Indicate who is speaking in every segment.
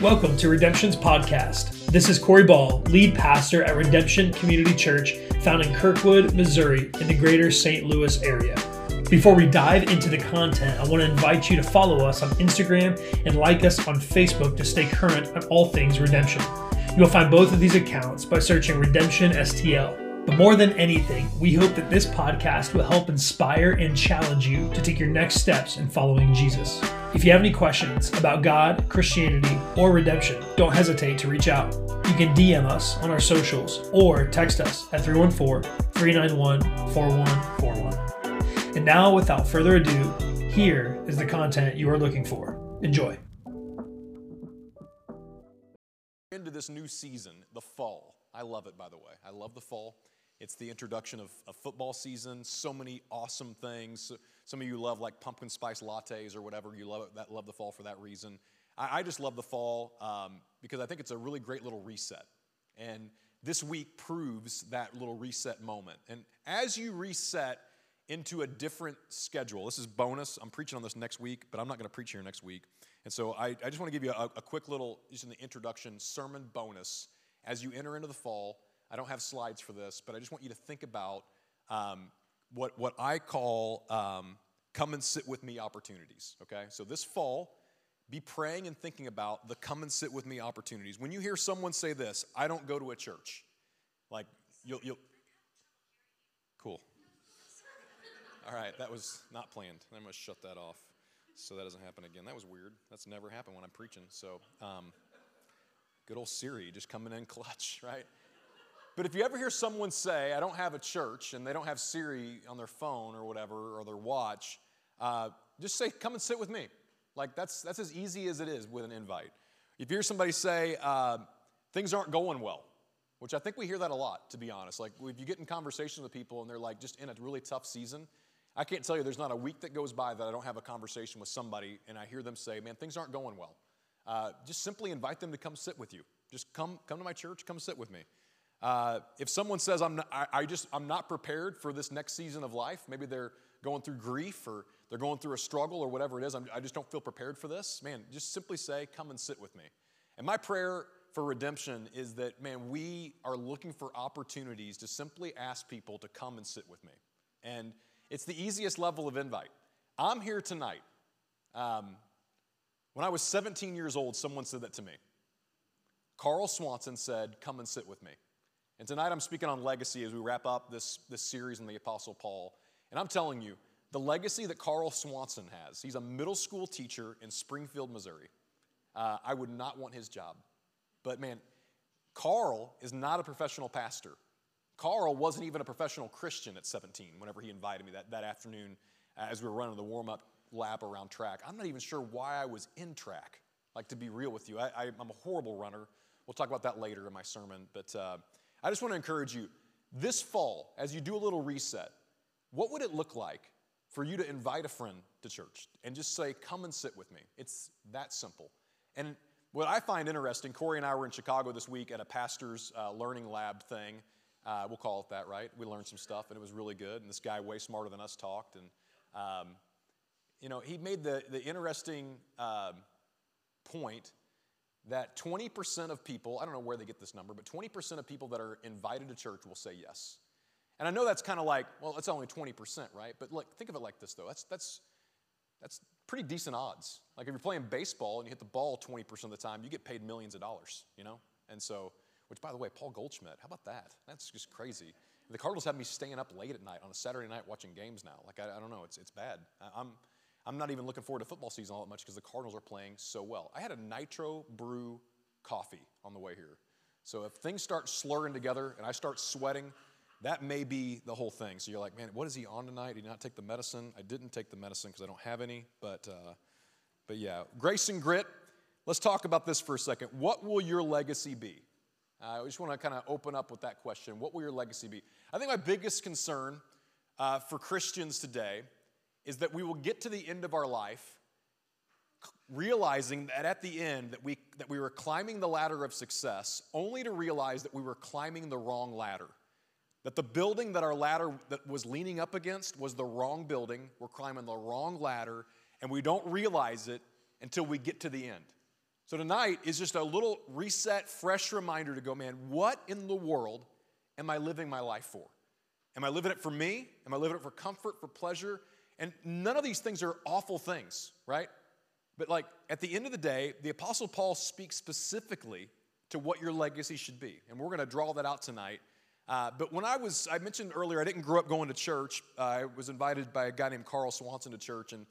Speaker 1: Welcome to Redemption's podcast. This is Corey Ball, lead pastor at Redemption Community Church, found in Kirkwood, Missouri, in the greater St. Louis area. Before we dive into the content, I want to invite you to follow us on Instagram and like us on Facebook to stay current on all things redemption. You'll find both of these accounts by searching Redemption STL. But more than anything, we hope that this podcast will help inspire and challenge you to take your next steps in following Jesus. If you have any questions about God, Christianity, or redemption, don't hesitate to reach out. You can DM us on our socials or text us at 314 391 4141. And now, without further ado, here is the content you are looking for. Enjoy.
Speaker 2: Into this new season, the fall. I love it, by the way. I love the fall. It's the introduction of, of, football season. So many awesome things. Some of you love like pumpkin spice lattes or whatever. You love that love the fall for that reason. I, I just love the fall um, because I think it's a really great little reset. And this week proves that little reset moment. And as you reset into a different schedule, this is bonus. I'm preaching on this next week, but I'm not going to preach here next week. And so I, I just want to give you a, a quick little, just in the introduction, sermon bonus as you enter into the fall I don't have slides for this, but I just want you to think about um, what, what I call um, come and sit with me opportunities, okay? So this fall, be praying and thinking about the come and sit with me opportunities. When you hear someone say this, I don't go to a church, like you'll, you'll cool. All right, that was not planned. I must shut that off so that doesn't happen again. That was weird. That's never happened when I'm preaching. So, um, good old Siri just coming in clutch, right? But if you ever hear someone say, I don't have a church, and they don't have Siri on their phone or whatever, or their watch, uh, just say, come and sit with me. Like, that's, that's as easy as it is with an invite. If you hear somebody say, uh, things aren't going well, which I think we hear that a lot, to be honest. Like, if you get in conversations with people and they're like just in a really tough season, I can't tell you there's not a week that goes by that I don't have a conversation with somebody and I hear them say, man, things aren't going well. Uh, just simply invite them to come sit with you. Just come, come to my church, come sit with me. Uh, if someone says, I'm not, I, I, just, I'm not prepared for this next season of life, maybe they're going through grief or they're going through a struggle or whatever it is, I just don't feel prepared for this, man, just simply say, come and sit with me. And my prayer for redemption is that, man, we are looking for opportunities to simply ask people to come and sit with me. And it's the easiest level of invite. I'm here tonight. Um, when I was 17 years old, someone said that to me. Carl Swanson said, Come and sit with me. And tonight I'm speaking on legacy as we wrap up this, this series on the Apostle Paul. And I'm telling you, the legacy that Carl Swanson has, he's a middle school teacher in Springfield, Missouri. Uh, I would not want his job. But man, Carl is not a professional pastor. Carl wasn't even a professional Christian at 17 whenever he invited me that, that afternoon uh, as we were running the warm up lap around track. I'm not even sure why I was in track. Like, to be real with you, I, am a horrible runner. We'll talk about that later in my sermon. But uh, I just want to encourage you this fall, as you do a little reset, what would it look like for you to invite a friend to church and just say, Come and sit with me? It's that simple. And what I find interesting, Corey and I were in Chicago this week at a pastor's uh, learning lab thing. Uh, we'll call it that, right? We learned some stuff and it was really good. And this guy, way smarter than us, talked. And, um, you know, he made the, the interesting um, point that 20% of people, I don't know where they get this number, but 20% of people that are invited to church will say yes. And I know that's kind of like, well, it's only 20%, right? But look, think of it like this, though. That's, that's, that's pretty decent odds. Like if you're playing baseball and you hit the ball 20% of the time, you get paid millions of dollars, you know? And so, which by the way, Paul Goldschmidt, how about that? That's just crazy. The Cardinals have me staying up late at night on a Saturday night watching games now. Like, I, I don't know, it's, it's bad. I, I'm, I'm not even looking forward to football season all that much because the Cardinals are playing so well. I had a nitro brew coffee on the way here. So if things start slurring together and I start sweating, that may be the whole thing. So you're like, man, what is he on tonight? Did he not take the medicine? I didn't take the medicine because I don't have any. But, uh, but yeah, grace and grit. Let's talk about this for a second. What will your legacy be? Uh, I just want to kind of open up with that question. What will your legacy be? I think my biggest concern uh, for Christians today is that we will get to the end of our life realizing that at the end that we, that we were climbing the ladder of success only to realize that we were climbing the wrong ladder that the building that our ladder that was leaning up against was the wrong building we're climbing the wrong ladder and we don't realize it until we get to the end So tonight is just a little reset, fresh reminder to go, man, what in the world am I living my life for? Am I living it for me? Am I living it for comfort, for pleasure? And none of these things are awful things, right? But like at the end of the day, the Apostle Paul speaks specifically to what your legacy should be. And we're going to draw that out tonight. Uh, but when I was, I mentioned earlier, I didn't grow up going to church. Uh, I was invited by a guy named Carl Swanson to church, and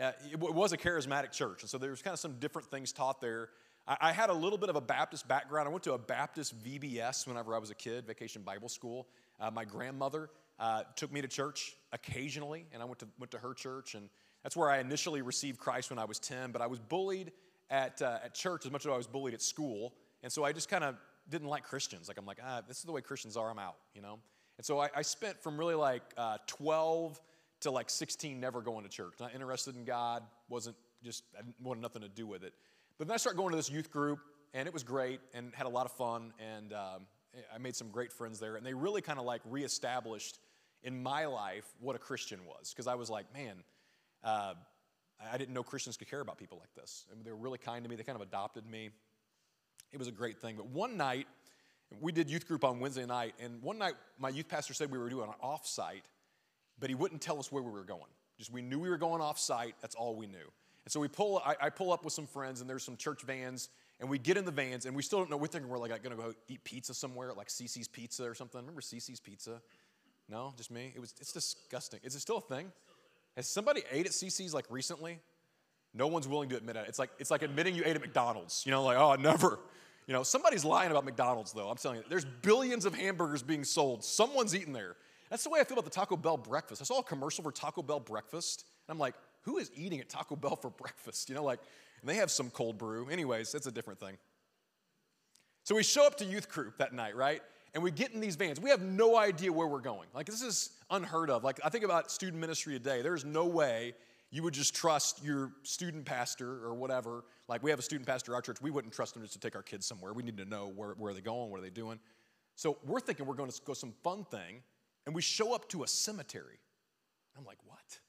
Speaker 2: uh, it was a charismatic church, and so there was kind of some different things taught there. I, I, had a little bit of a Baptist background. I went to a Baptist VBS whenever I was a kid, Vacation Bible School. Uh, my grandmother uh, took me to church occasionally, and I went to, went to her church, and that's where I initially received Christ when I was 10. But I was bullied at, uh, at church as much as I was bullied at school, and so I just kind of didn't like Christians. Like, I'm like, ah, this is the way Christians are, I'm out, you know? And so I, I spent from really like uh, 12 to like 16 never going to church. Not interested in God, wasn't just, I wanted nothing to do with it. But then I started going to this youth group, and it was great and had a lot of fun, and um, I made some great friends there. And they really kind of like reestablished in my life what a Christian was. Because I was like, man, uh, I didn't know Christians could care about people like this. I mean, they were really kind to me, they kind of adopted me. It was a great thing. But one night, we did youth group on Wednesday night, and one night my youth pastor said we were doing an offsite but he wouldn't tell us where we were going. Just we knew we were going offsite. that's all we knew. And so we pull, I, I pull up with some friends, and there's some church vans, and we get in the vans, and we still don't know. We're thinking we're like gonna go eat pizza somewhere, like CiCi's Pizza or something. Remember CiCi's Pizza? No, just me. It was. It's disgusting. Is it still a thing? Has somebody ate at CiCi's like recently? No one's willing to admit it. It's like it's like admitting you ate at McDonald's. You know, like oh, never. You know, somebody's lying about McDonald's though. I'm telling you, there's billions of hamburgers being sold. Someone's eating there. That's the way I feel about the Taco Bell breakfast. I saw a commercial for Taco Bell breakfast, and I'm like, who is eating at Taco Bell for breakfast? You know, like, and they have some cold brew. Anyways, it's a different thing. So we show up to youth group that night, right? And we get in these vans. We have no idea where we're going. Like, this is unheard of. Like, I think about student ministry today. There's no way you would just trust your student pastor or whatever. Like, we have a student pastor at our church. We wouldn't trust them just to take our kids somewhere. We need to know where, where are they going, what are they doing. So we're thinking we're going to go some fun thing and we show up to a cemetery. I'm like, what?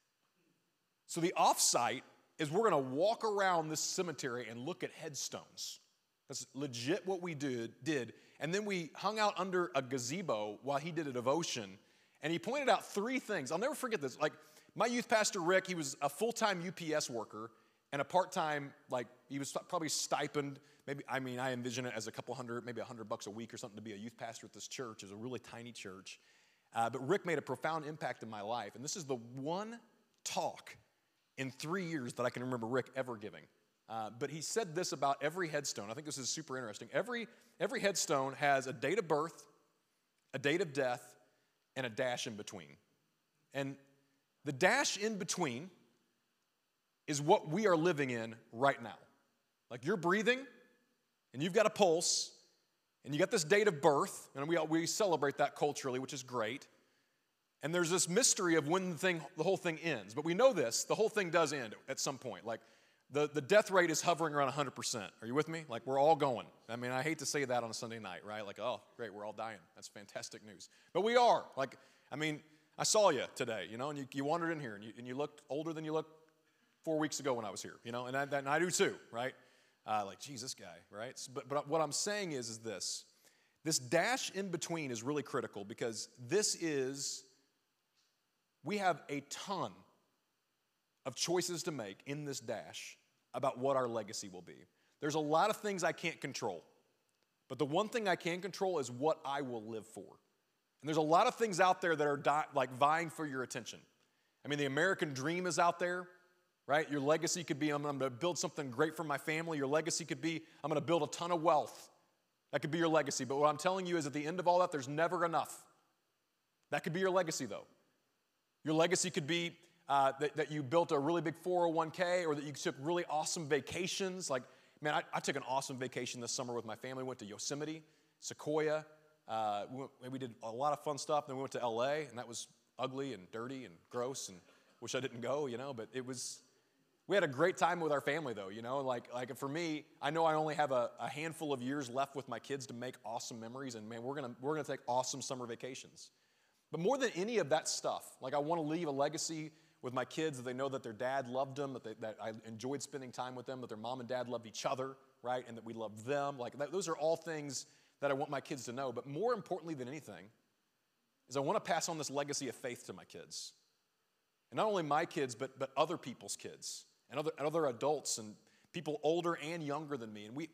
Speaker 2: So the offsite is we're gonna walk around this cemetery and look at headstones. That's legit what we did, did. And then we hung out under a gazebo while he did a devotion. And he pointed out three things. I'll never forget this. Like, my youth pastor, Rick, he was a full time UPS worker and a part time, like, he was probably stipend. Maybe, I mean, I envision it as a couple hundred, maybe a hundred bucks a week or something to be a youth pastor at this church. It's a really tiny church. Uh, but Rick made a profound impact in my life. And this is the one talk in three years that I can remember Rick ever giving. Uh, but he said this about every headstone. I think this is super interesting. Every, every headstone has a date of birth, a date of death, and a dash in between. And the dash in between is what we are living in right now. Like you're breathing and you've got a pulse and you got this date of birth, and we, we celebrate that culturally, which is great. And there's this mystery of when the, thing, the whole thing ends. But we know this the whole thing does end at some point. Like the, the death rate is hovering around 100%. Are you with me? Like we're all going. I mean, I hate to say that on a Sunday night, right? Like, oh, great, we're all dying. That's fantastic news. But we are. Like, I mean, I saw you today, you know, and you, you wandered in here and you, and you looked older than you looked four weeks ago when I was here, you know, and I, and I do too, right? Uh, like, Jesus guy, right? But, but what I'm saying is, is this. This dash in between is really critical because this is, we have a ton of choices to make in this dash about what our legacy will be. There's a lot of things I can't control, but the one thing I can control is what I will live for. And there's a lot of things out there that are di- like vying for your attention. I mean, the American dream is out there right? Your legacy could be I'm going to build something great for my family. Your legacy could be I'm going to build a ton of wealth. That could be your legacy. But what I'm telling you is at the end of all that, there's never enough. That could be your legacy, though. Your legacy could be uh, that, that, you built a really big 401k or that you took really awesome vacations. Like, man, I, I took an awesome vacation this summer with my family. We went to Yosemite, Sequoia. Uh, we, went, we did a lot of fun stuff. Then we went to LA, and that was ugly and dirty and gross and wish I didn't go, you know, but it was, we had a great time with our family, though, you know. Like, like for me, I know I only have a, a handful of years left with my kids to make awesome memories, and man, we're gonna, we're gonna take awesome summer vacations. But more than any of that stuff, like I wanna leave a legacy with my kids, that they know that their dad loved them, that, they, that I enjoyed spending time with them, that their mom and dad loved each other, right? And that we loved them. Like, that, those are all things that I want my kids to know. But more importantly than anything, is I want to pass on this legacy of faith to my kids. And not only my kids, but, but other people's kids and other, and other adults and people older and younger than me. And we,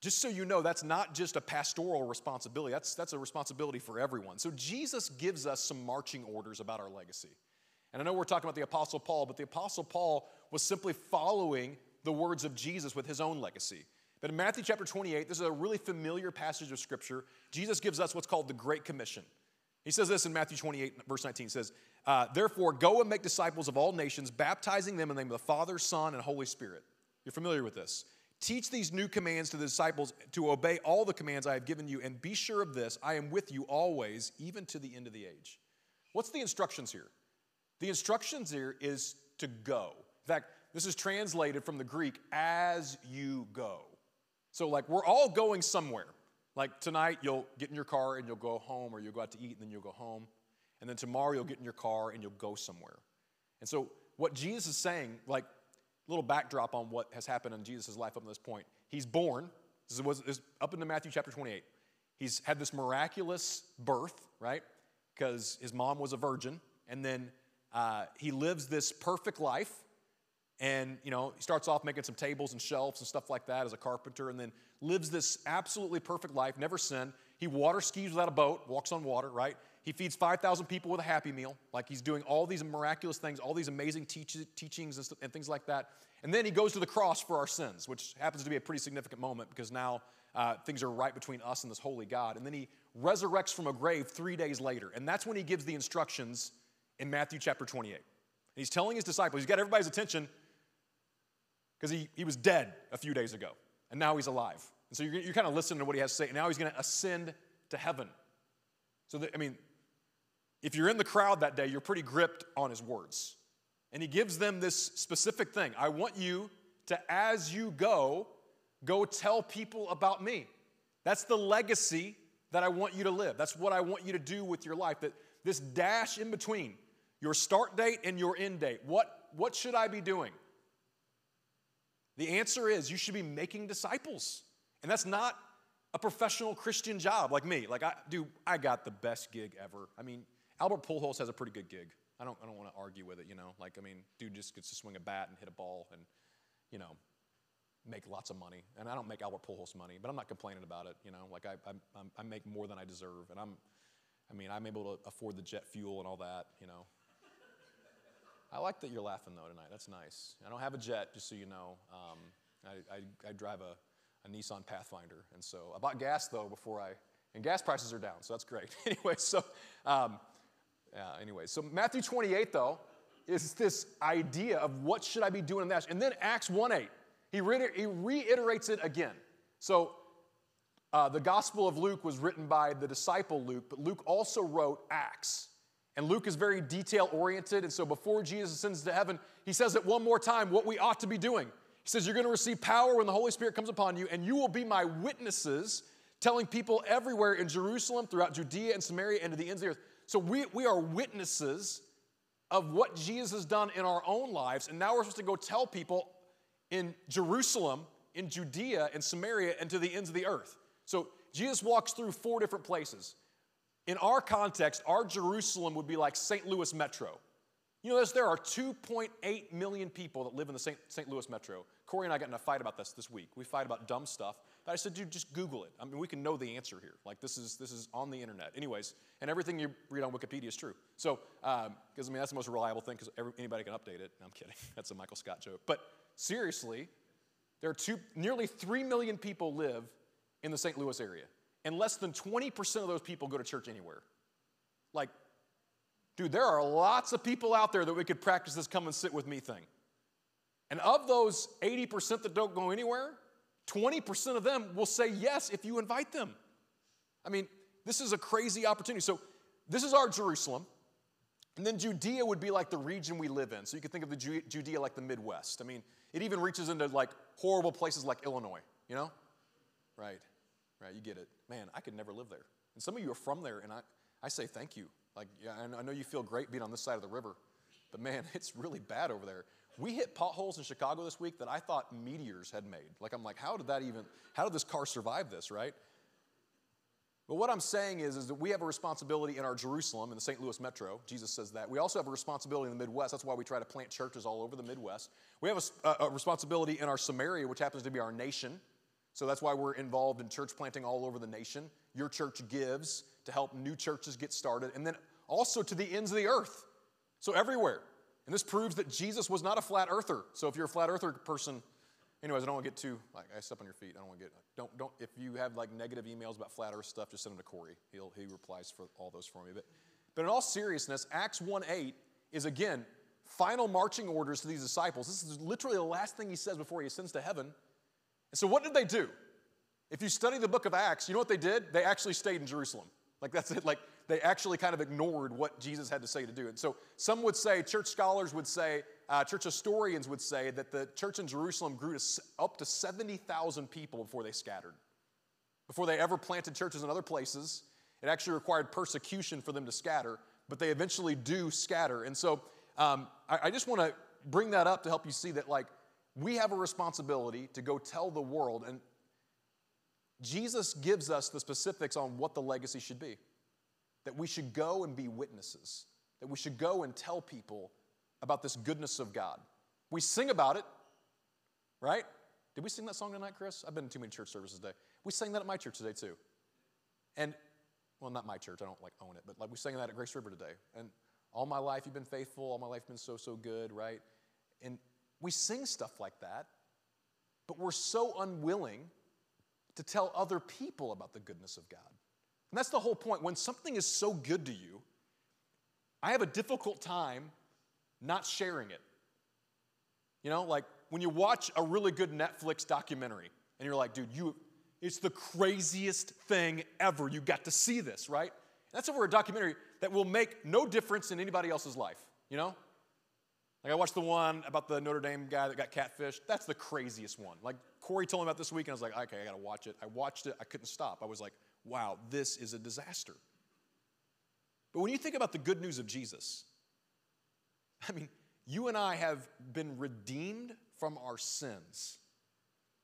Speaker 2: just so you know, that's not just a pastoral responsibility, that's, that's a responsibility for everyone. So Jesus gives us some marching orders about our legacy. And I know we're talking about the Apostle Paul, but the Apostle Paul was simply following the words of Jesus with his own legacy. But in Matthew chapter 28, this is a really familiar passage of Scripture. Jesus gives us what's called the Great Commission. He says this in Matthew 28, verse 19. He says, uh, Therefore, go and make disciples of all nations, baptizing them in the name of the Father, Son, and Holy Spirit. You're familiar with this. Teach these new commands to the disciples to obey all the commands I have given you, and be sure of this I am with you always, even to the end of the age. What's the instructions here? The instructions here is to go. In fact, this is translated from the Greek as you go. So, like, we're all going somewhere. Like tonight, you'll get in your car and you'll go home, or you'll go out to eat and then you'll go home. And then tomorrow, you'll get in your car and you'll go somewhere. And so, what Jesus is saying, like a little backdrop on what has happened in Jesus' life up to this point. He's born, this was this, up into Matthew chapter 28. He's had this miraculous birth, right? Because his mom was a virgin. And then uh, he lives this perfect life and you know he starts off making some tables and shelves and stuff like that as a carpenter and then lives this absolutely perfect life never sinned. He water skis without a boat walks on water right? He feeds 5000 people with a happy meal like he's doing all these miraculous things all these amazing teach- teachings and, and, things like that. And then he goes to the cross for our sins which happens to be a pretty significant moment because now uh, things are right between us and this holy god. And then he resurrects from a grave three days later. And that's when he gives the instructions in matthew chapter 28 and he's telling his disciples he's got everybody's attention because he, he was dead a few days ago, and now he's alive. And so you're, you're kind of listening to what he has to say, and now he's going to ascend to heaven. So, that, I mean, if you're in the crowd that day, you're pretty gripped on his words. And he gives them this specific thing I want you to, as you go, go tell people about me. That's the legacy that I want you to live. That's what I want you to do with your life. That this dash in between your start date and your end date. What, what should I be doing? The answer is you should be making disciples. And that's not a professional Christian job like me. Like, I do, I got the best gig ever. I mean, Albert Pujols has a pretty good gig. I don't, I don't want to argue with it, you know. Like, I mean, dude just gets to swing a bat and hit a ball and, you know, make lots of money. And I don't make Albert Pujols money, but I'm not complaining about it, you know. Like, I, I, I make more than I deserve. And I'm, I mean, I'm able to afford the jet fuel and all that, you know. I like that you're laughing though tonight. That's nice. I don't have a jet, just so you know. Um, I, I, I, drive a, a, Nissan Pathfinder, and so I bought gas though before I. And gas prices are down, so that's great. anyway, so um, yeah, anyway, so Matthew 28 though is this idea of what should I be doing in that, and then Acts 1:8, he, re- he reiterates it again. So uh, the Gospel of Luke was written by the disciple Luke, but Luke also wrote Acts. And Luke is very detail oriented. And so before Jesus ascends to heaven, he says it one more time what we ought to be doing. He says, You're going to receive power when the Holy Spirit comes upon you, and you will be my witnesses, telling people everywhere in Jerusalem, throughout Judea and Samaria, and to the ends of the earth. So we, we are witnesses of what Jesus has done in our own lives. And now we're supposed to go tell people in Jerusalem, in Judea, in Samaria, and to the ends of the earth. So Jesus walks through four different places. In our context, our Jerusalem would be like St. Louis Metro. You know, there are 2.8 million people that live in the St. Louis Metro. Corey and I got in a fight about this this week. We fight about dumb stuff. But I said, dude, just Google it. I mean, we can know the answer here. Like, this is, this is on the internet. Anyways, and everything you read on Wikipedia is true. So, because, um, I mean, that's the most reliable thing because anybody can update it. No, I'm kidding. That's a Michael Scott joke. But seriously, there are two, nearly 3 million people live in the St. Louis area and less than 20% of those people go to church anywhere. Like, dude, there are lots of people out there that we could practice this come and sit with me thing. And of those 80% that don't go anywhere, 20% of them will say yes if you invite them. I mean, this is a crazy opportunity. So, this is our Jerusalem. And then Judea would be like the region we live in. So, you could think of the Judea like the Midwest. I mean, it even reaches into like horrible places like Illinois, you know? Right. Right, you get it. Man, I could never live there. And some of you are from there, and I, I say thank you. Like, yeah, I know you feel great being on this side of the river, But man, it's really bad over there. We hit potholes in Chicago this week that I thought meteors had made. Like, I'm like, how did that even, how did this car survive this, right? But what I'm saying is, is that we have a responsibility in our Jerusalem, in the St. Louis metro. Jesus says that. We also have a responsibility in the Midwest. That's why we try to plant churches all over the Midwest. We have a, a responsibility in our Samaria, which happens to be our nation. So that's why we're involved in church planting all over the nation. Your church gives to help new churches get started, and then also to the ends of the earth. So everywhere. And this proves that Jesus was not a flat earther. So if you're a flat earther person, anyways, I don't want to get too like I step on your feet. I don't want to get don't don't if you have like negative emails about flat earth stuff, just send them to Corey. He'll he replies for all those for me. But but in all seriousness, Acts 1:8 is again final marching orders to these disciples. This is literally the last thing he says before he ascends to heaven. So what did they do? If you study the book of Acts, you know what they did? They actually stayed in Jerusalem. Like that's it. Like they actually kind of ignored what Jesus had to say to do. And so some would say, church scholars would say, uh, church historians would say that the church in Jerusalem grew to up to 70,000 people before they scattered. Before they ever planted churches in other places, it actually required persecution for them to scatter, but they eventually do scatter. And so um, I, I just want to bring that up to help you see that, like, we have a responsibility to go tell the world, and Jesus gives us the specifics on what the legacy should be. That we should go and be witnesses, that we should go and tell people about this goodness of God. We sing about it, right? Did we sing that song tonight, Chris? I've been in too many church services today. We sang that at my church today, too. And, well, not my church, I don't like own it, but like we sang that at Grace River today. And all my life you've been faithful, all my life you've been so, so good, right? And we sing stuff like that, but we're so unwilling to tell other people about the goodness of God. And that's the whole point. When something is so good to you, I have a difficult time not sharing it. You know, like when you watch a really good Netflix documentary and you're like, dude, you it's the craziest thing ever. You got to see this, right? That's over a documentary that will make no difference in anybody else's life, you know? Like I watched the one about the Notre Dame guy that got catfished. That's the craziest one. Like Corey told me about this week, and I was like, okay, I gotta watch it. I watched it, I couldn't stop. I was like, wow, this is a disaster. But when you think about the good news of Jesus, I mean, you and I have been redeemed from our sins.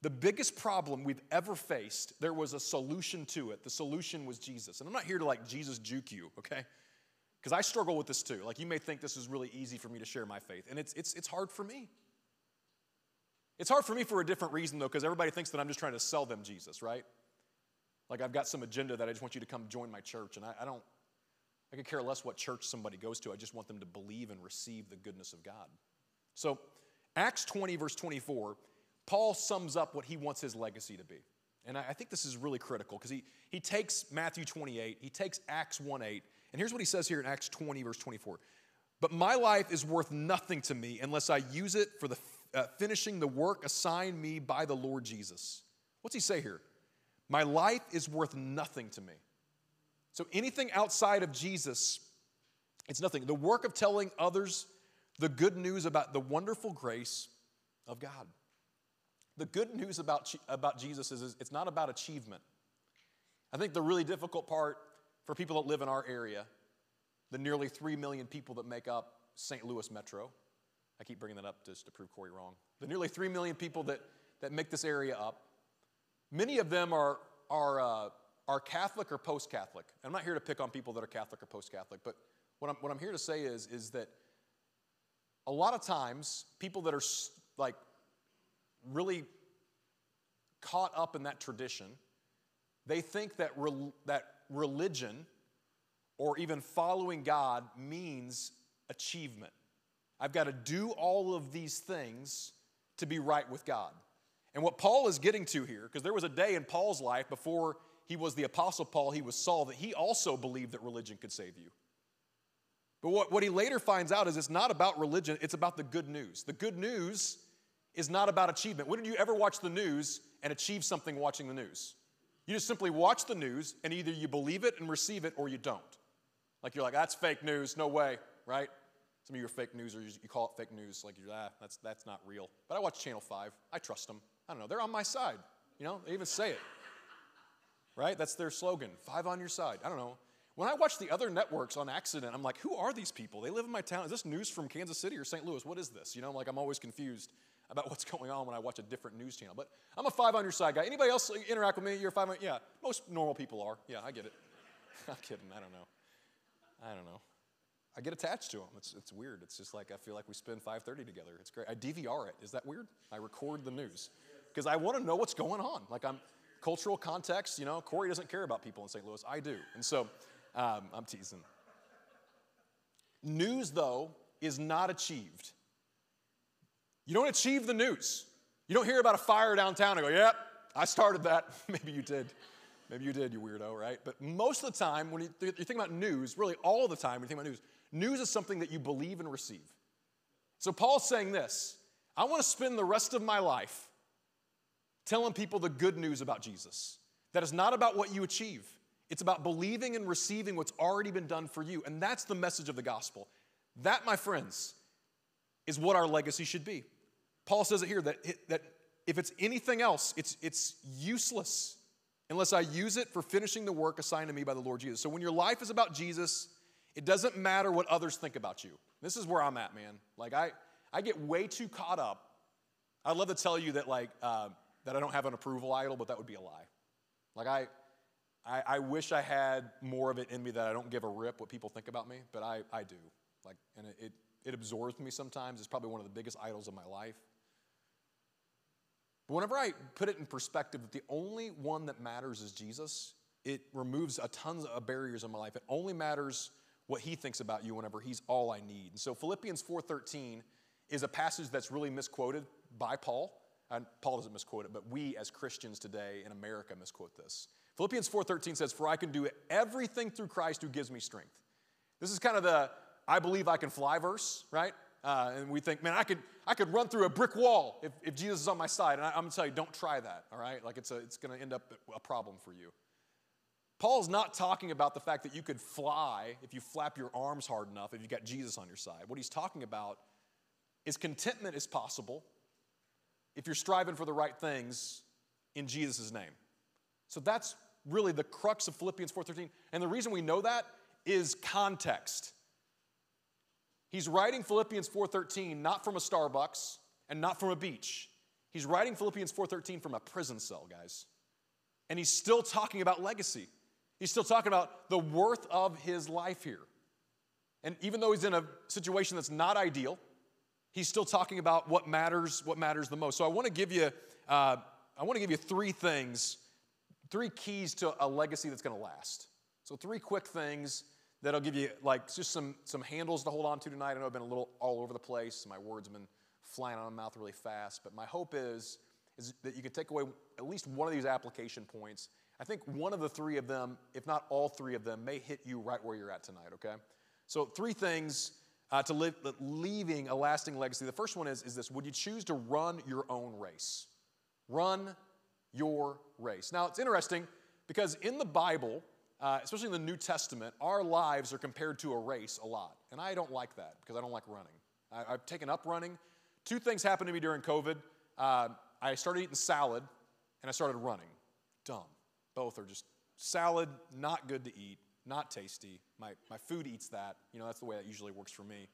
Speaker 2: The biggest problem we've ever faced, there was a solution to it. The solution was Jesus. And I'm not here to like Jesus juke you, okay? Because I struggle with this too. Like you may think this is really easy for me to share my faith, and it's, it's, it's hard for me. It's hard for me for a different reason, though, because everybody thinks that I'm just trying to sell them Jesus, right? Like I've got some agenda that I just want you to come join my church, and I, I don't, I could care less what church somebody goes to. I just want them to believe and receive the goodness of God. So, Acts 20, verse 24, Paul sums up what he wants his legacy to be. And I, I think this is really critical because he, he takes Matthew 28, he takes Acts 1 8, and here's what he says here in Acts 20, verse 24. But my life is worth nothing to me unless I use it for the uh, finishing the work assigned me by the Lord Jesus. What's he say here? My life is worth nothing to me. So anything outside of Jesus, it's nothing. The work of telling others the good news about the wonderful grace of God. The good news about, about Jesus is, is it's not about achievement. I think the really difficult part for people that live in our area, the nearly 3 million people that make up St. Louis Metro, I keep bringing that up just to prove Corey wrong. The nearly 3 million people that, that make this area up, many of them are, are, uh, are Catholic or post Catholic. I'm not here to pick on people that are Catholic or post Catholic, but what I'm, what I'm here to say is, is that a lot of times people that are like really caught up in that tradition, they think that, re- that religion or even following God means achievement. I've got to do all of these things to be right with God. And what Paul is getting to here, because there was a day in Paul's life before he was the Apostle Paul, he was Saul, that he also believed that religion could save you. But what, what he later finds out is it's not about religion, it's about the good news. The good news is not about achievement. When did you ever watch the news and achieve something watching the news? You just simply watch the news and either you believe it and receive it or you don't. Like you're like, that's fake news, no way, right? Some of you are fake news, or you call it fake news, like you're, ah, that's, that's not real. But I watch Channel 5. I trust them. I don't know. They're on my side. You know, they even say it. Right? That's their slogan. Five on your side. I don't know. When I watch the other networks on accident, I'm like, who are these people? They live in my town. Is this news from Kansas City or St. Louis? What is this? You know, like I'm always confused about what's going on when I watch a different news channel. But I'm a five on your side guy. Anybody else interact with me? You're five on, yeah. Most normal people are. Yeah, I get it. I'm kidding. I don't know. I don't know. I get attached to them. It's, it's weird. It's just like I feel like we spend 5:30 together. It's great. I DVR it. Is that weird? I record the news because I want to know what's going on. Like I'm cultural context. You know, Corey doesn't care about people in St. Louis. I do, and so um, I'm teasing. News, though, is not achieved. You don't achieve the news. You don't hear about a fire downtown and go, "Yep, I started that." Maybe you did. Maybe you did, you weirdo, right? But most of the time, when you, th- you think about news, really all the time when you think about news, news is something that you believe and receive. So Paul's saying this I want to spend the rest of my life telling people the good news about Jesus. That is not about what you achieve, it's about believing and receiving what's already been done for you. And that's the message of the gospel. That, my friends, is what our legacy should be. Paul says it here that, that if it's anything else, it's, it's useless unless I use it for finishing the work assigned to me by the Lord Jesus. So when your life is about Jesus, it doesn't matter what others think about you. This is where I'm at, man. Like I, I get way too caught up. I'd love to tell you that like uh, that I don't have an approval idol, but that would be a lie. Like I, I, I wish I had more of it in me that I don't give a rip what people think about me, but I, I do. Like, and it, it, it absorbs me sometimes. It's probably one of the biggest idols of my life. But whenever I put it in perspective that the only one that matters is Jesus, it removes a ton of barriers in my life. It only matters what he thinks about you whenever he's all I need. And so Philippians 4:13 is a passage that's really misquoted by Paul. And Paul doesn't misquote it, but we as Christians today in America misquote this. Philippians 4:13 says, "For I can do everything through Christ who gives me strength." This is kind of the I believe I can fly verse, right? Uh, and we think, man, I could, I could run through a brick wall if, if Jesus is on my side. And I, am gonna tell you, don't try that, all right? Like it's, a, it's gonna end up a problem for you. Paul's not talking about the fact that you could fly if you flap your arms hard enough, if you got Jesus on your side. What he's talking about is contentment is possible if you're striving for the right things in Jesus' name. So that's really the crux of Philippians 4:13. And the reason we know that is context. He's writing Philippians 4:13 not from a Starbucks and not from a beach. He's writing Philippians 4:13 from a prison cell, guys. And he's still talking about legacy. He's still talking about the worth of his life here. And even though he's in a situation that's not ideal, he's still talking about what matters, what matters the most. So I want to give you, uh, I want to give you three things, three keys to a legacy that's going to last. So three quick things that'll give you like just some, some handles to hold on to tonight. I know I've been a little all over the place. My words have been flying out of my mouth really fast. But my hope is, is that you can take away at least one of these application points. I think one of the three of them, if not all three of them, may hit you right where you're at tonight, okay? So, three things uh, to live, leaving a lasting legacy. The first one is, is this Would you choose to run your own race? Run your race. Now, it's interesting because in the Bible, uh, especially in the New Testament, our lives are compared to a race a lot. And I don't like that because I don't like running. I, have taken up running. Two things happened to me during COVID. Uh, I started eating salad and I started running. Dumb. Both are just salad, not good to eat, not tasty. My, my food eats that. You know, that's the way that usually works for me.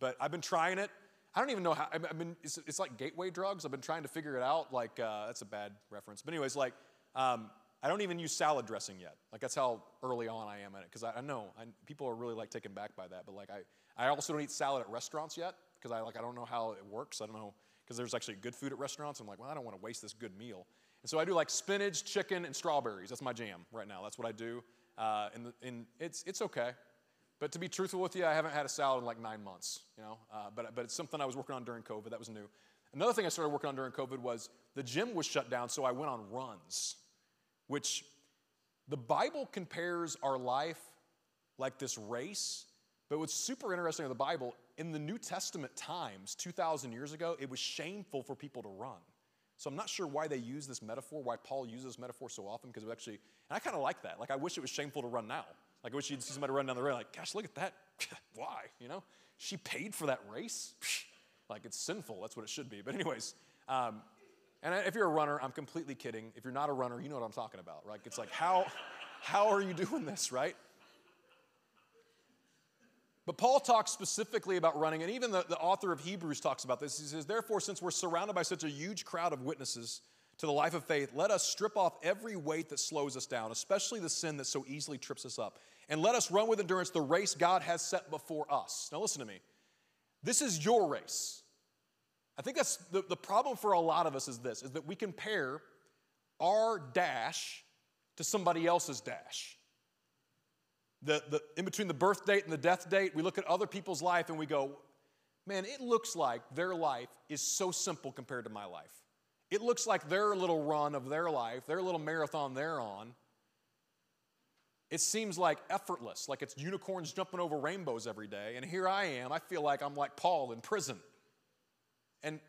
Speaker 2: But I've been trying it. I don't even know how, I mean, it's, it's like gateway drugs. I've been trying to figure it out. Like, uh, that's a bad reference. But, anyways, like, um, I don't even use salad dressing yet. Like that's how early on I am in it because I, I, know I, people are really like taken back by that. But like I, I also don't eat salad at restaurants yet because I like I don't know how it works. I don't know because there's actually good food at restaurants. I'm like, well, I don't want to waste this good meal. And so I do like spinach, chicken, and strawberries. That's my jam right now. That's what I do, uh, and, and it's it's okay. But to be truthful with you, I haven't had a salad in like nine months. You know, uh, but but it's something I was working on during COVID. That was new. Another thing I started working on during COVID was the gym was shut down, so I went on runs which the Bible compares our life like this race. But what's super interesting in the Bible, in the New Testament times, 2,000 years ago, it was shameful for people to run. So I'm not sure why they use this metaphor, why Paul uses this metaphor so often, because it actually, and I kind of like that. Like, I wish it was shameful to run now. Like, I wish you'd see somebody run down the road, like, gosh, look at that. why? You know? She paid for that race? like, it's sinful. That's what it should be. But, anyways, um, and if you're a runner, I'm completely kidding. If you're not a runner, you know what I'm talking about, right? It's like, how, how are you doing this, right? But Paul talks specifically about running, and even the, the author of Hebrews talks about this. He says, Therefore, since we're surrounded by such a huge crowd of witnesses to the life of faith, let us strip off every weight that slows us down, especially the sin that so easily trips us up. And let us run with endurance the race God has set before us. Now, listen to me. This is your race. I think that's the, the problem for a lot of us is this is that we compare our dash to somebody else's dash. The, the, in between the birth date and the death date, we look at other people's life and we go, man, it looks like their life is so simple compared to my life. It looks like their little run of their life, their little marathon they're on, it seems like effortless, like it's unicorns jumping over rainbows every day. And here I am, I feel like I'm like Paul in prison. And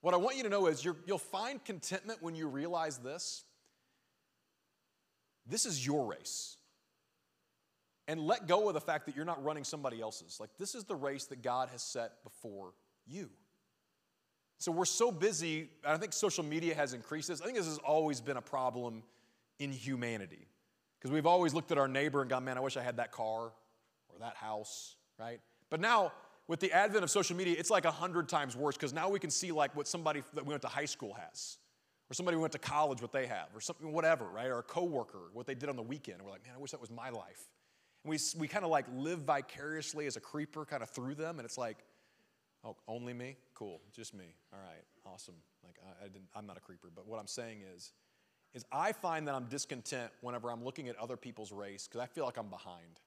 Speaker 2: what I want you to know is you will find contentment when you realize this. This is your race. And let go of the fact that you're not running somebody else's. Like, this is the race that God has set before you. So we're so busy, I think social media has increased this. I think this has always been a problem in humanity. Because we've always looked at our neighbor and gone, man, I wish I had that car or that house, right? But now, with the advent of social media, it's like a hundred times worse because now we can see like what somebody that we went to high school has, or somebody who went to college what they have, or something, whatever, right? Or a coworker, what they did on the weekend. And we're like, man, I wish that was my life. And we, we kind of like live vicariously as a creeper kind of through them, and it's like, oh, only me? Cool, just me. All right, awesome. Like I, I didn't, I'm not a creeper, but what I'm saying is, is I find that I'm discontent whenever I'm looking at other people's race because I feel like I'm behind.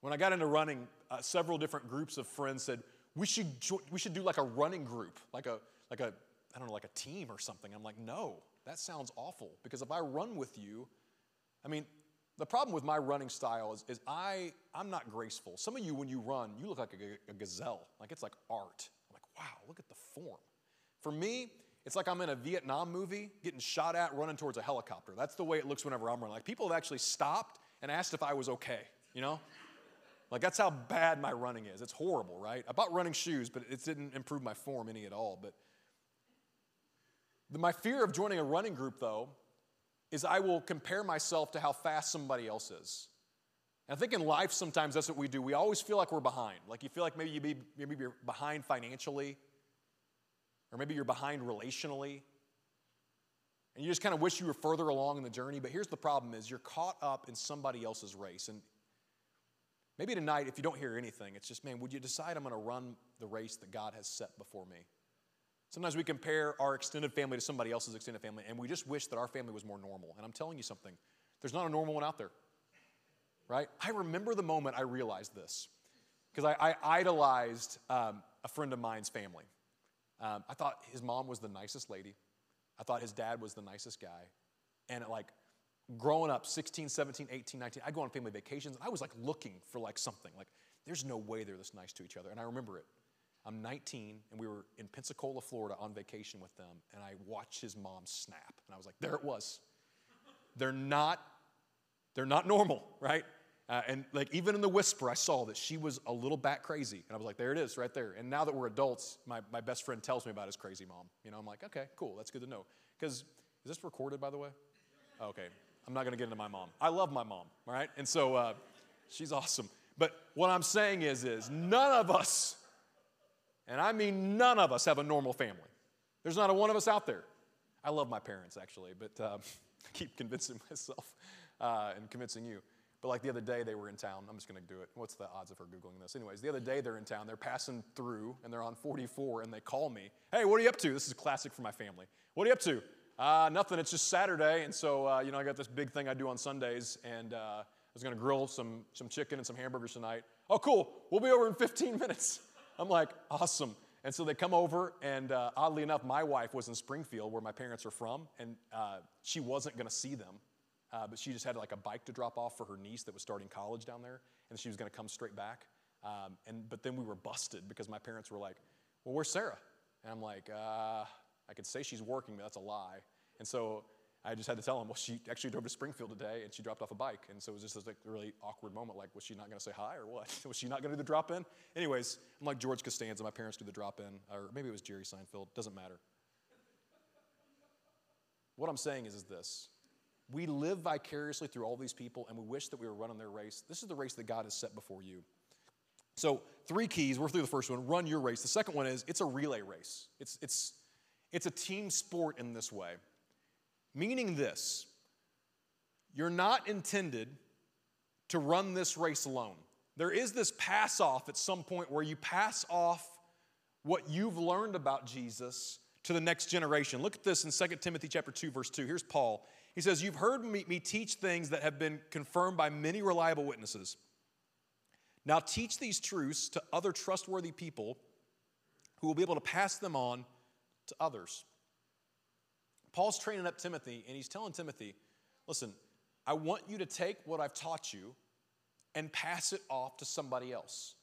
Speaker 2: When I got into running, uh, several different groups of friends said, we should, we should do like a running group, like a, like a, I don't know, like a team or something. I'm like, no, that sounds awful because if I run with you, I mean, the problem with my running style is, is I, I'm not graceful. Some of you, when you run, you look like a, a gazelle, like it's like art. I'm like, wow, look at the form. For me, it's like I'm in a Vietnam movie getting shot at running towards a helicopter. That's the way it looks whenever I'm running. Like people have actually stopped and asked if I was okay, you know? Like that's how bad my running is. It's horrible, right? I bought running shoes, but it didn't improve my form any at all. But my fear of joining a running group, though, is I will compare myself to how fast somebody else is. And I think in life sometimes that's what we do. We always feel like we're behind. Like you feel like maybe you be, maybe you're behind financially, or maybe you're behind relationally. And you just kind of wish you were further along in the journey. But here's the problem is you're caught up in somebody else's race. And maybe tonight, if you don't hear anything, it's just, man, would you decide I'm going to run the race that God has set before me? Sometimes we compare our extended family to somebody else's extended family, and we just wish that our family was more normal. And I'm telling you something, there's not a normal one out there, right? I remember the moment I realized this because I, I, idolized um, a friend of mine's family. Um, I thought his mom was the nicest lady. I thought his dad was the nicest guy. And like growing up, 16, 17, 18, 19, I'd go on family vacations and I was like looking for like something. Like, there's no way they're this nice to each other. And I remember it. I'm 19 and we were in Pensacola, Florida on vacation with them. And I watched his mom snap. And I was like, there it was. They're not, they're not normal, right? Uh, and like even in the whisper, I saw that she was a little bat crazy. And I was like, there it is, right there. And now that we're adults, my, my best friend tells me about his crazy mom. You know, I'm like, okay, cool, that's good to know. Because is this recorded, by the way? Okay, I'm not gonna get into my mom. I love my mom, all right? And so uh, she's awesome. But what I'm saying is, is none of us, and I mean none of us have a normal family. There's not a one of us out there. I love my parents, actually, but uh, I keep convincing myself uh, and convincing you. But like the other day, they were in town. I'm just going to do it. What's the odds of her Googling this? Anyways, the other day they're in town. They're passing through and they're on 44 and they call me. Hey, what are you up to? This is classic for my family. What are you up to? Uh, nothing. It's just Saturday. And so, uh, you know, I got this big thing I do on Sundays and uh, I was going to grill some, some chicken and some hamburgers tonight. Oh, cool. We'll be over in 15 minutes. I'm like, awesome. And so they come over, and uh, oddly enough, my wife was in Springfield, where my parents are from, and uh, she wasn't going to see them uh, but she just had like a bike to drop off for her niece that was starting college down there, and she was going to come straight back. Um, and but then we were busted because my parents were like, "Well, where's Sarah?" And I'm like, uh, "I could say she's working, but that's a lie." And so I just had to tell him, "Well, she actually drove to Springfield today, and she dropped off a bike." And so it was just this like really awkward moment. Like, was she not going to say hi or what? was she not going to do the drop in? Anyways, I'm like George Costanza. My parents do the drop in, or maybe it was Jerry Seinfeld. Doesn't matter. What I'm saying is, is this we live vicariously through all these people and we wish that we were running their race. This is the race that God has set before you. So, three keys. We're through the first one run your race. The second one is it's a relay race, it's, it's, it's a team sport in this way. Meaning this you're not intended to run this race alone. There is this pass off at some point where you pass off what you've learned about Jesus to the next generation. Look at this in 2 Timothy chapter 2 verse 2. Here's Paul. He says, "You've heard me, me teach things that have been confirmed by many reliable witnesses. Now teach these truths to other trustworthy people who will be able to pass them on to others." Paul's training up Timothy and he's telling Timothy, "Listen, I want you to take what I've taught you and pass it off to somebody else."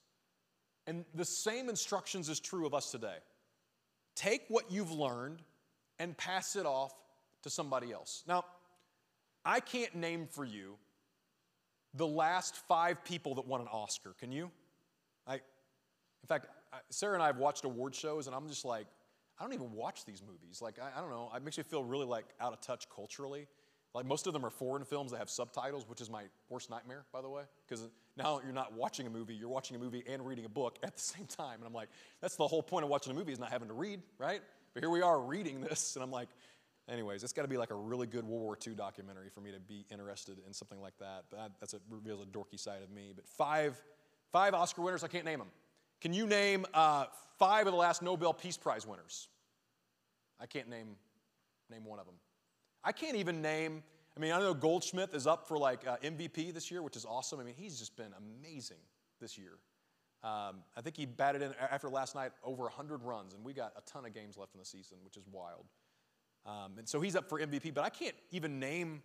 Speaker 2: And the same instructions is true of us today. Take what you've learned and pass it off to somebody else. Now, I can't name for you the last five people that won an Oscar. Can you? I, in fact, Sarah and I have watched award shows, and I'm just like, I don't even watch these movies. Like, I, I don't know. It makes me feel really like out of touch culturally. Like most of them are foreign films that have subtitles, which is my worst nightmare, by the way, because now you're not watching a movie, you're watching a movie and reading a book at the same time. And I'm like, that's the whole point of watching a movie is not having to read, right? But here we are reading this, and I'm like, anyways, it's got to be like a really good World War II documentary for me to be interested in something like that. But that's a reveals a dorky side of me. But five, five Oscar winners, I can't name them. Can you name uh, five of the last Nobel Peace Prize winners? I can't name name one of them. I can't even name, I mean, I know Goldschmidt is up for like uh, MVP this year, which is awesome. I mean, he's just been amazing this year. Um, I think he batted in after last night over 100 runs, and we got a ton of games left in the season, which is wild. Um, and so he's up for MVP, but I can't even name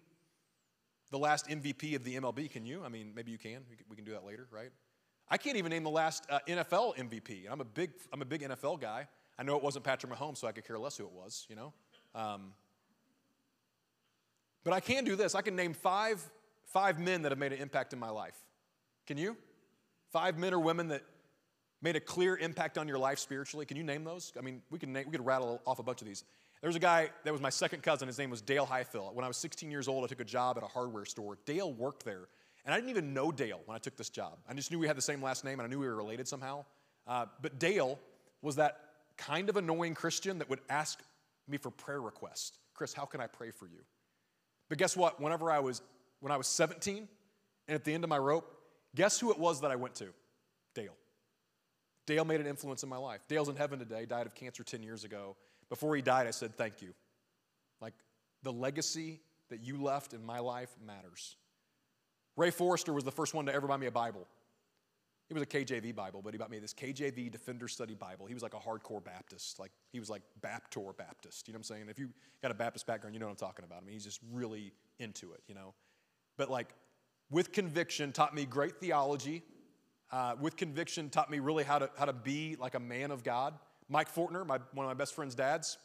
Speaker 2: the last MVP of the MLB. Can you? I mean, maybe you can. We can, we can do that later, right? I can't even name the last uh, NFL MVP. I'm a big, I'm a big NFL guy. I know it wasn't Patrick Mahomes, so I could care less who it was. You know. Um, but I can do this. I can name five, five men that have made an impact in my life. Can you? Five men or women that made a clear impact on your life spiritually. Can you name those? I mean, we can name, we could rattle off a bunch of these. There was a guy that was my second cousin. His name was Dale Highfill. When I was 16 years old, I took a job at a hardware store. Dale worked there. And I didn't even know Dale when I took this job. I just knew we had the same last name and I knew we were related somehow. Uh, but Dale was that kind of annoying Christian that would ask me for prayer requests. Chris, how can I pray for you? But guess what? Whenever I was when I was 17 and at the end of my rope, guess who it was that I went to? Dale. Dale made an influence in my life. Dale's in heaven today, died of cancer 10 years ago. Before he died, I said, Thank you. Like the legacy that you left in my life matters. Ray Forrester was the first one to ever buy me a Bible. It was a KJV Bible, but he bought me this KJV Defender Study Bible. He was like a hardcore Baptist. Like he was like Baptor Baptist. You know what I'm saying? If you got a Baptist background, you know what I'm talking about. I mean, he's just really into it, you know. But like with conviction, taught me great theology. Uh, with conviction, taught me really how to how to be like a man of God. Mike Fortner, my, one of my best friend's dads.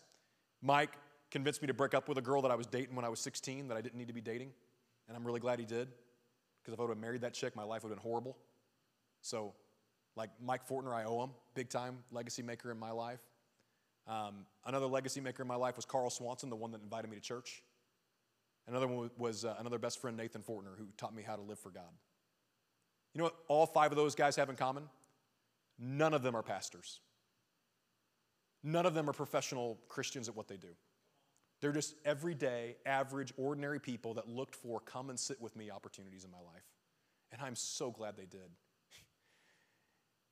Speaker 2: Mike convinced me to break up with a girl that I was dating when I was 16 that I didn't need to be dating, and I'm really glad he did. Because if I would have married that chick, my life would have been horrible. So, like Mike Fortner, I owe him, big time legacy maker in my life. Um, another legacy maker in my life was Carl Swanson, the one that invited me to church. Another one was uh, another best friend, Nathan Fortner, who taught me how to live for God. You know what all five of those guys have in common? None of them are pastors. None of them are professional Christians at what they do. They're just everyday, average, ordinary people that looked for come and sit with me opportunities in my life. And I'm so glad they did.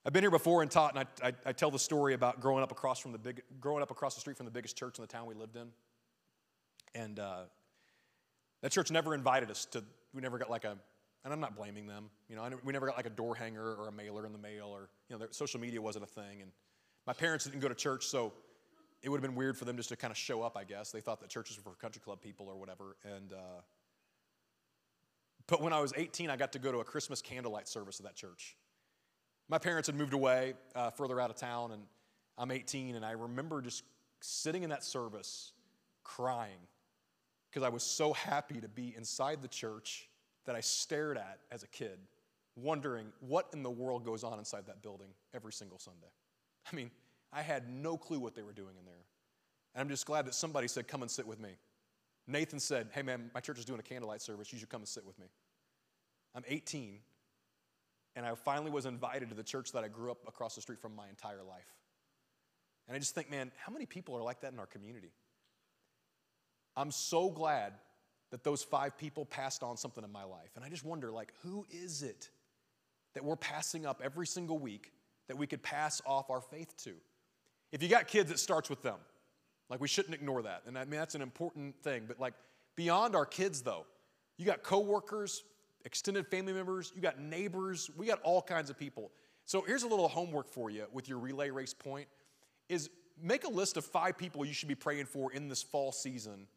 Speaker 2: I've been here before and taught, and I, I, I, tell the story about growing up across from the big, growing up across the street from the biggest church in the town we lived in, and uh, that church never invited us to. We never got like a, and I'm not blaming them. You know, we never got like a door hanger or a mailer in the mail, or you know, social media wasn't a thing, and my parents didn't go to church, so it would have been weird for them just to kind of show up. I guess they thought that churches were for country club people or whatever, and. Uh, but when I was 18, I got to go to a Christmas candlelight service at that church. My parents had moved away uh, further out of town, and I'm 18, and I remember just sitting in that service crying because I was so happy to be inside the church that I stared at as a kid, wondering what in the world goes on inside that building every single Sunday. I mean, I had no clue what they were doing in there. And I'm just glad that somebody said, Come and sit with me. Nathan said, Hey, man, my church is doing a candlelight service. You should come and sit with me. I'm 18 and I finally was invited to the church that I grew up across the street from my entire life. And I just think, man, how many people are like that in our community? I'm so glad that those five people passed on something in my life. And I just wonder, like, who is it that we're passing up every single week that we could pass off our faith to? If you got kids, it starts with them. Like, we shouldn't ignore that. And I mean, that's an important thing. But, like, beyond our kids, though, you got coworkers, extended family members, you got neighbors, we got all kinds of people. So here's a little homework for you with your relay race point is make a list of five people you should be praying for in this fall season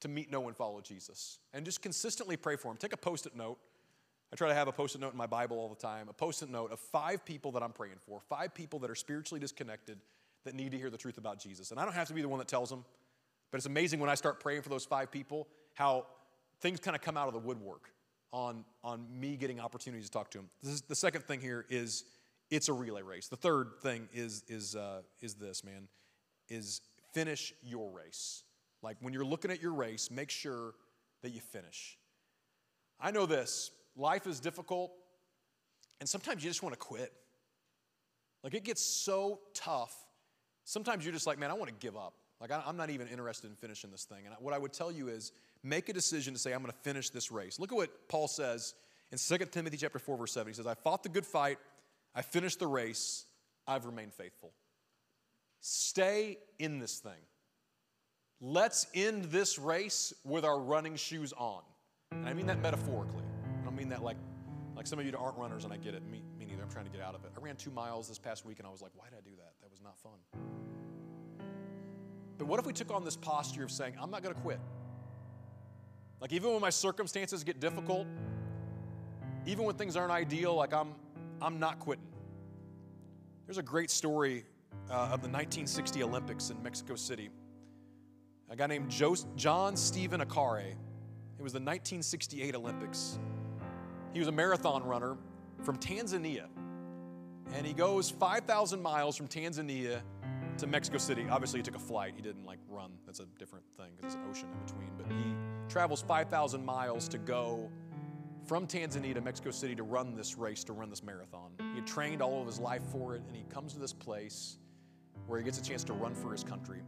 Speaker 2: to meet, know, and follow Jesus. And just consistently pray for them. Take a post it note. I try to have a post it note in my Bible all the time, a post it note of five people that I'm praying for, five people that are spiritually disconnected that need to hear the truth about Jesus. And I don't have to be the one that tells them, but it's amazing when I start praying for those five people how things kind of come out of the woodwork on, on me getting opportunities to talk to them. This is, the second thing here is it's a relay race. The third thing is, is, uh, is this, man, is finish your race. Like when you're looking at your race, make sure that you finish. I know this life is difficult, and sometimes you just want to quit. Like it gets so tough. Sometimes you're just like, man, I want to give up. Like I'm not even interested in finishing this thing. And what I would tell you is make a decision to say, I'm going to finish this race. Look at what Paul says in 2 Timothy chapter 4, verse 7. He says, I fought the good fight, I finished the race, I've remained faithful. Stay in this thing. Let's end this race with our running shoes on. And I mean that metaphorically. I don't mean that like, like some of you aren't runners, and I get it. Me, me neither. I'm trying to get out of it. I ran two miles this past week, and I was like, why did I do that? That was not fun. But what if we took on this posture of saying, I'm not going to quit? Like, even when my circumstances get difficult, even when things aren't ideal, like, I'm, I'm not quitting. There's a great story uh, of the 1960 Olympics in Mexico City a guy named John Stephen Akhwari. It was the 1968 Olympics. He was a marathon runner from Tanzania. And he goes 5,000 miles from Tanzania to Mexico City. Obviously, he took a flight. He didn't like run. That's a different thing because there's an ocean in between. But he travels 5,000 miles to go from Tanzania to Mexico City to run this race, to run this marathon. He had trained all of his life for it, and he comes to this place where he gets a chance to run for his country.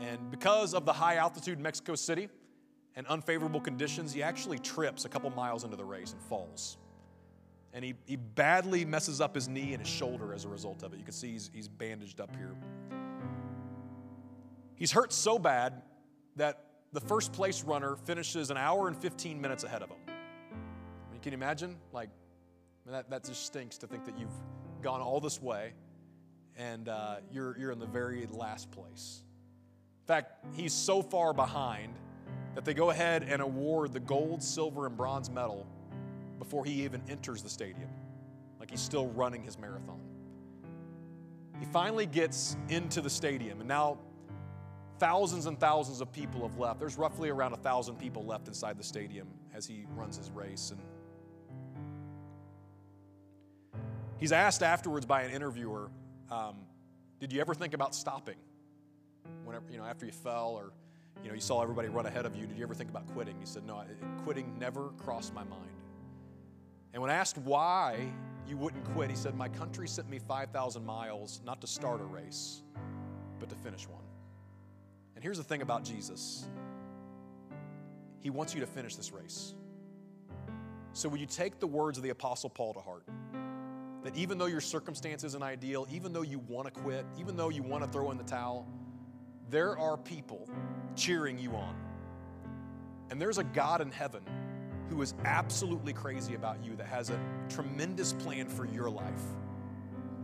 Speaker 2: And because of the high altitude in Mexico City and unfavorable conditions, he actually trips a couple miles into the race and falls. And he, he badly messes up his knee and his shoulder as a result of it. You can see he's, he's bandaged up here. He's hurt so bad that the first place runner finishes an hour and 15 minutes ahead of him. I mean, can you imagine? Like, that, that just stinks to think that you've gone all this way and uh, you're, you're in the very last place. In fact, he's so far behind that they go ahead and award the gold, silver, and bronze medal before he even enters the stadium. Like he's still running his marathon. He finally gets into the stadium, and now thousands and thousands of people have left. There's roughly around a thousand people left inside the stadium as he runs his race. And he's asked afterwards by an interviewer, um, "Did you ever think about stopping?" whenever, you know, after you fell or, you know, you saw everybody run ahead of you, did you ever think about quitting? He said, no, quitting never crossed my mind. And when asked why you wouldn't quit, he said, my country sent me 5,000 miles not to start a race, but to finish one. And here's the thing about Jesus He wants you to finish this race. So, will you take the words of the Apostle Paul to heart? That even though your circumstance isn't ideal, even though you want to quit, even though you want to throw in the towel, there are people cheering you on. And there's a God in heaven who is absolutely crazy about you that has a tremendous plan for your life.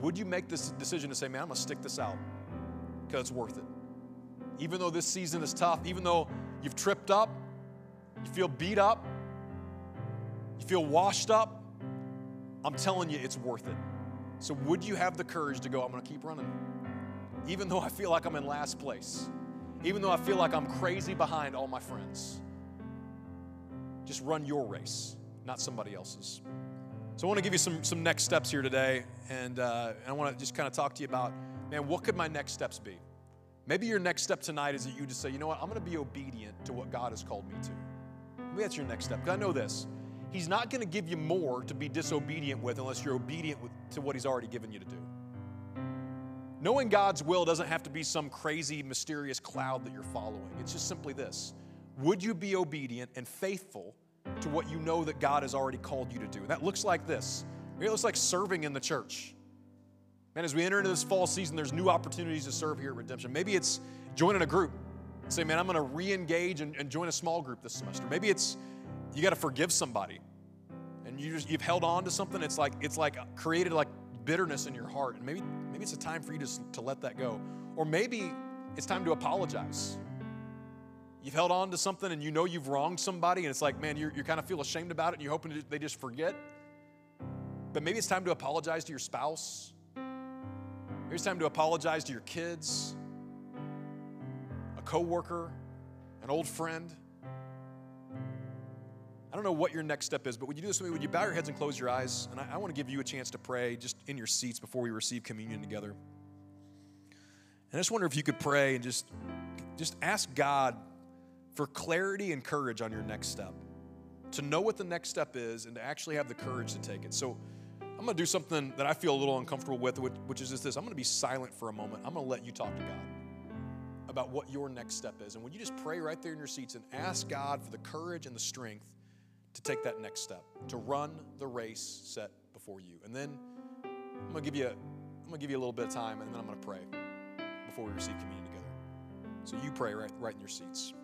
Speaker 2: Would you make this decision to say, man, I'm gonna stick this out because it's worth it? Even though this season is tough, even though you've tripped up, you feel beat up, you feel washed up, I'm telling you, it's worth it. So, would you have the courage to go, I'm gonna keep running? Even though I feel like I'm in last place, even though I feel like I'm crazy behind all my friends. Just run your race, not somebody else's. So I want to give you some, some next steps here today, and, uh, and I want to just kind of talk to you about, man, what could my next steps be? Maybe your next step tonight is that you just say, you know what, I'm going to be obedient to what God has called me to. Maybe that's your next step. Because I know this. He's not going to give you more to be disobedient with unless you're obedient with, to what He's already given you to do. Knowing God's will doesn't have to be some crazy, mysterious cloud that you're following. It's just simply this Would you be obedient and faithful to what you know that God has already called you to do? And that looks like this it looks like serving in the church. And as we enter into this fall season, there's new opportunities to serve here at Redemption. Maybe it's joining a group. Say, man, I'm going to re engage and, and, join a small group this semester. Maybe it's you got to forgive somebody and you just, you've held on to something. It's like, it's like created like bitterness in your heart. And maybe, maybe it's a time for you to, to let that go. Or maybe it's time to apologize. You've held on to something and you know you've wronged somebody, and it's like, man, you kind of feel ashamed about it and you're hoping they just forget. But maybe it's time to apologize to your spouse. Maybe it's time to apologize to your kids a coworker, an old friend. I don't know what your next step is, but would you do this with me? Would you bow your heads and close your eyes? And I, I want to give you a chance to pray just in your seats before we receive communion together. And I just wonder if you could pray and just, just ask God for clarity and courage on your next step. To know what the next step is and to actually have the courage to take it. So I'm going to do something that I feel a little uncomfortable with, which is just this. I'm going to be silent for a moment. I'm going to let you talk to God about what your next step is. And would you just pray right there in your seats and ask God for the courage and the strength to take that next step, to run the race set before you. And then I'm gonna give you a, I'm gonna give you a little bit of time and then I'm gonna pray before we receive communion together. So you pray right, right in your seats.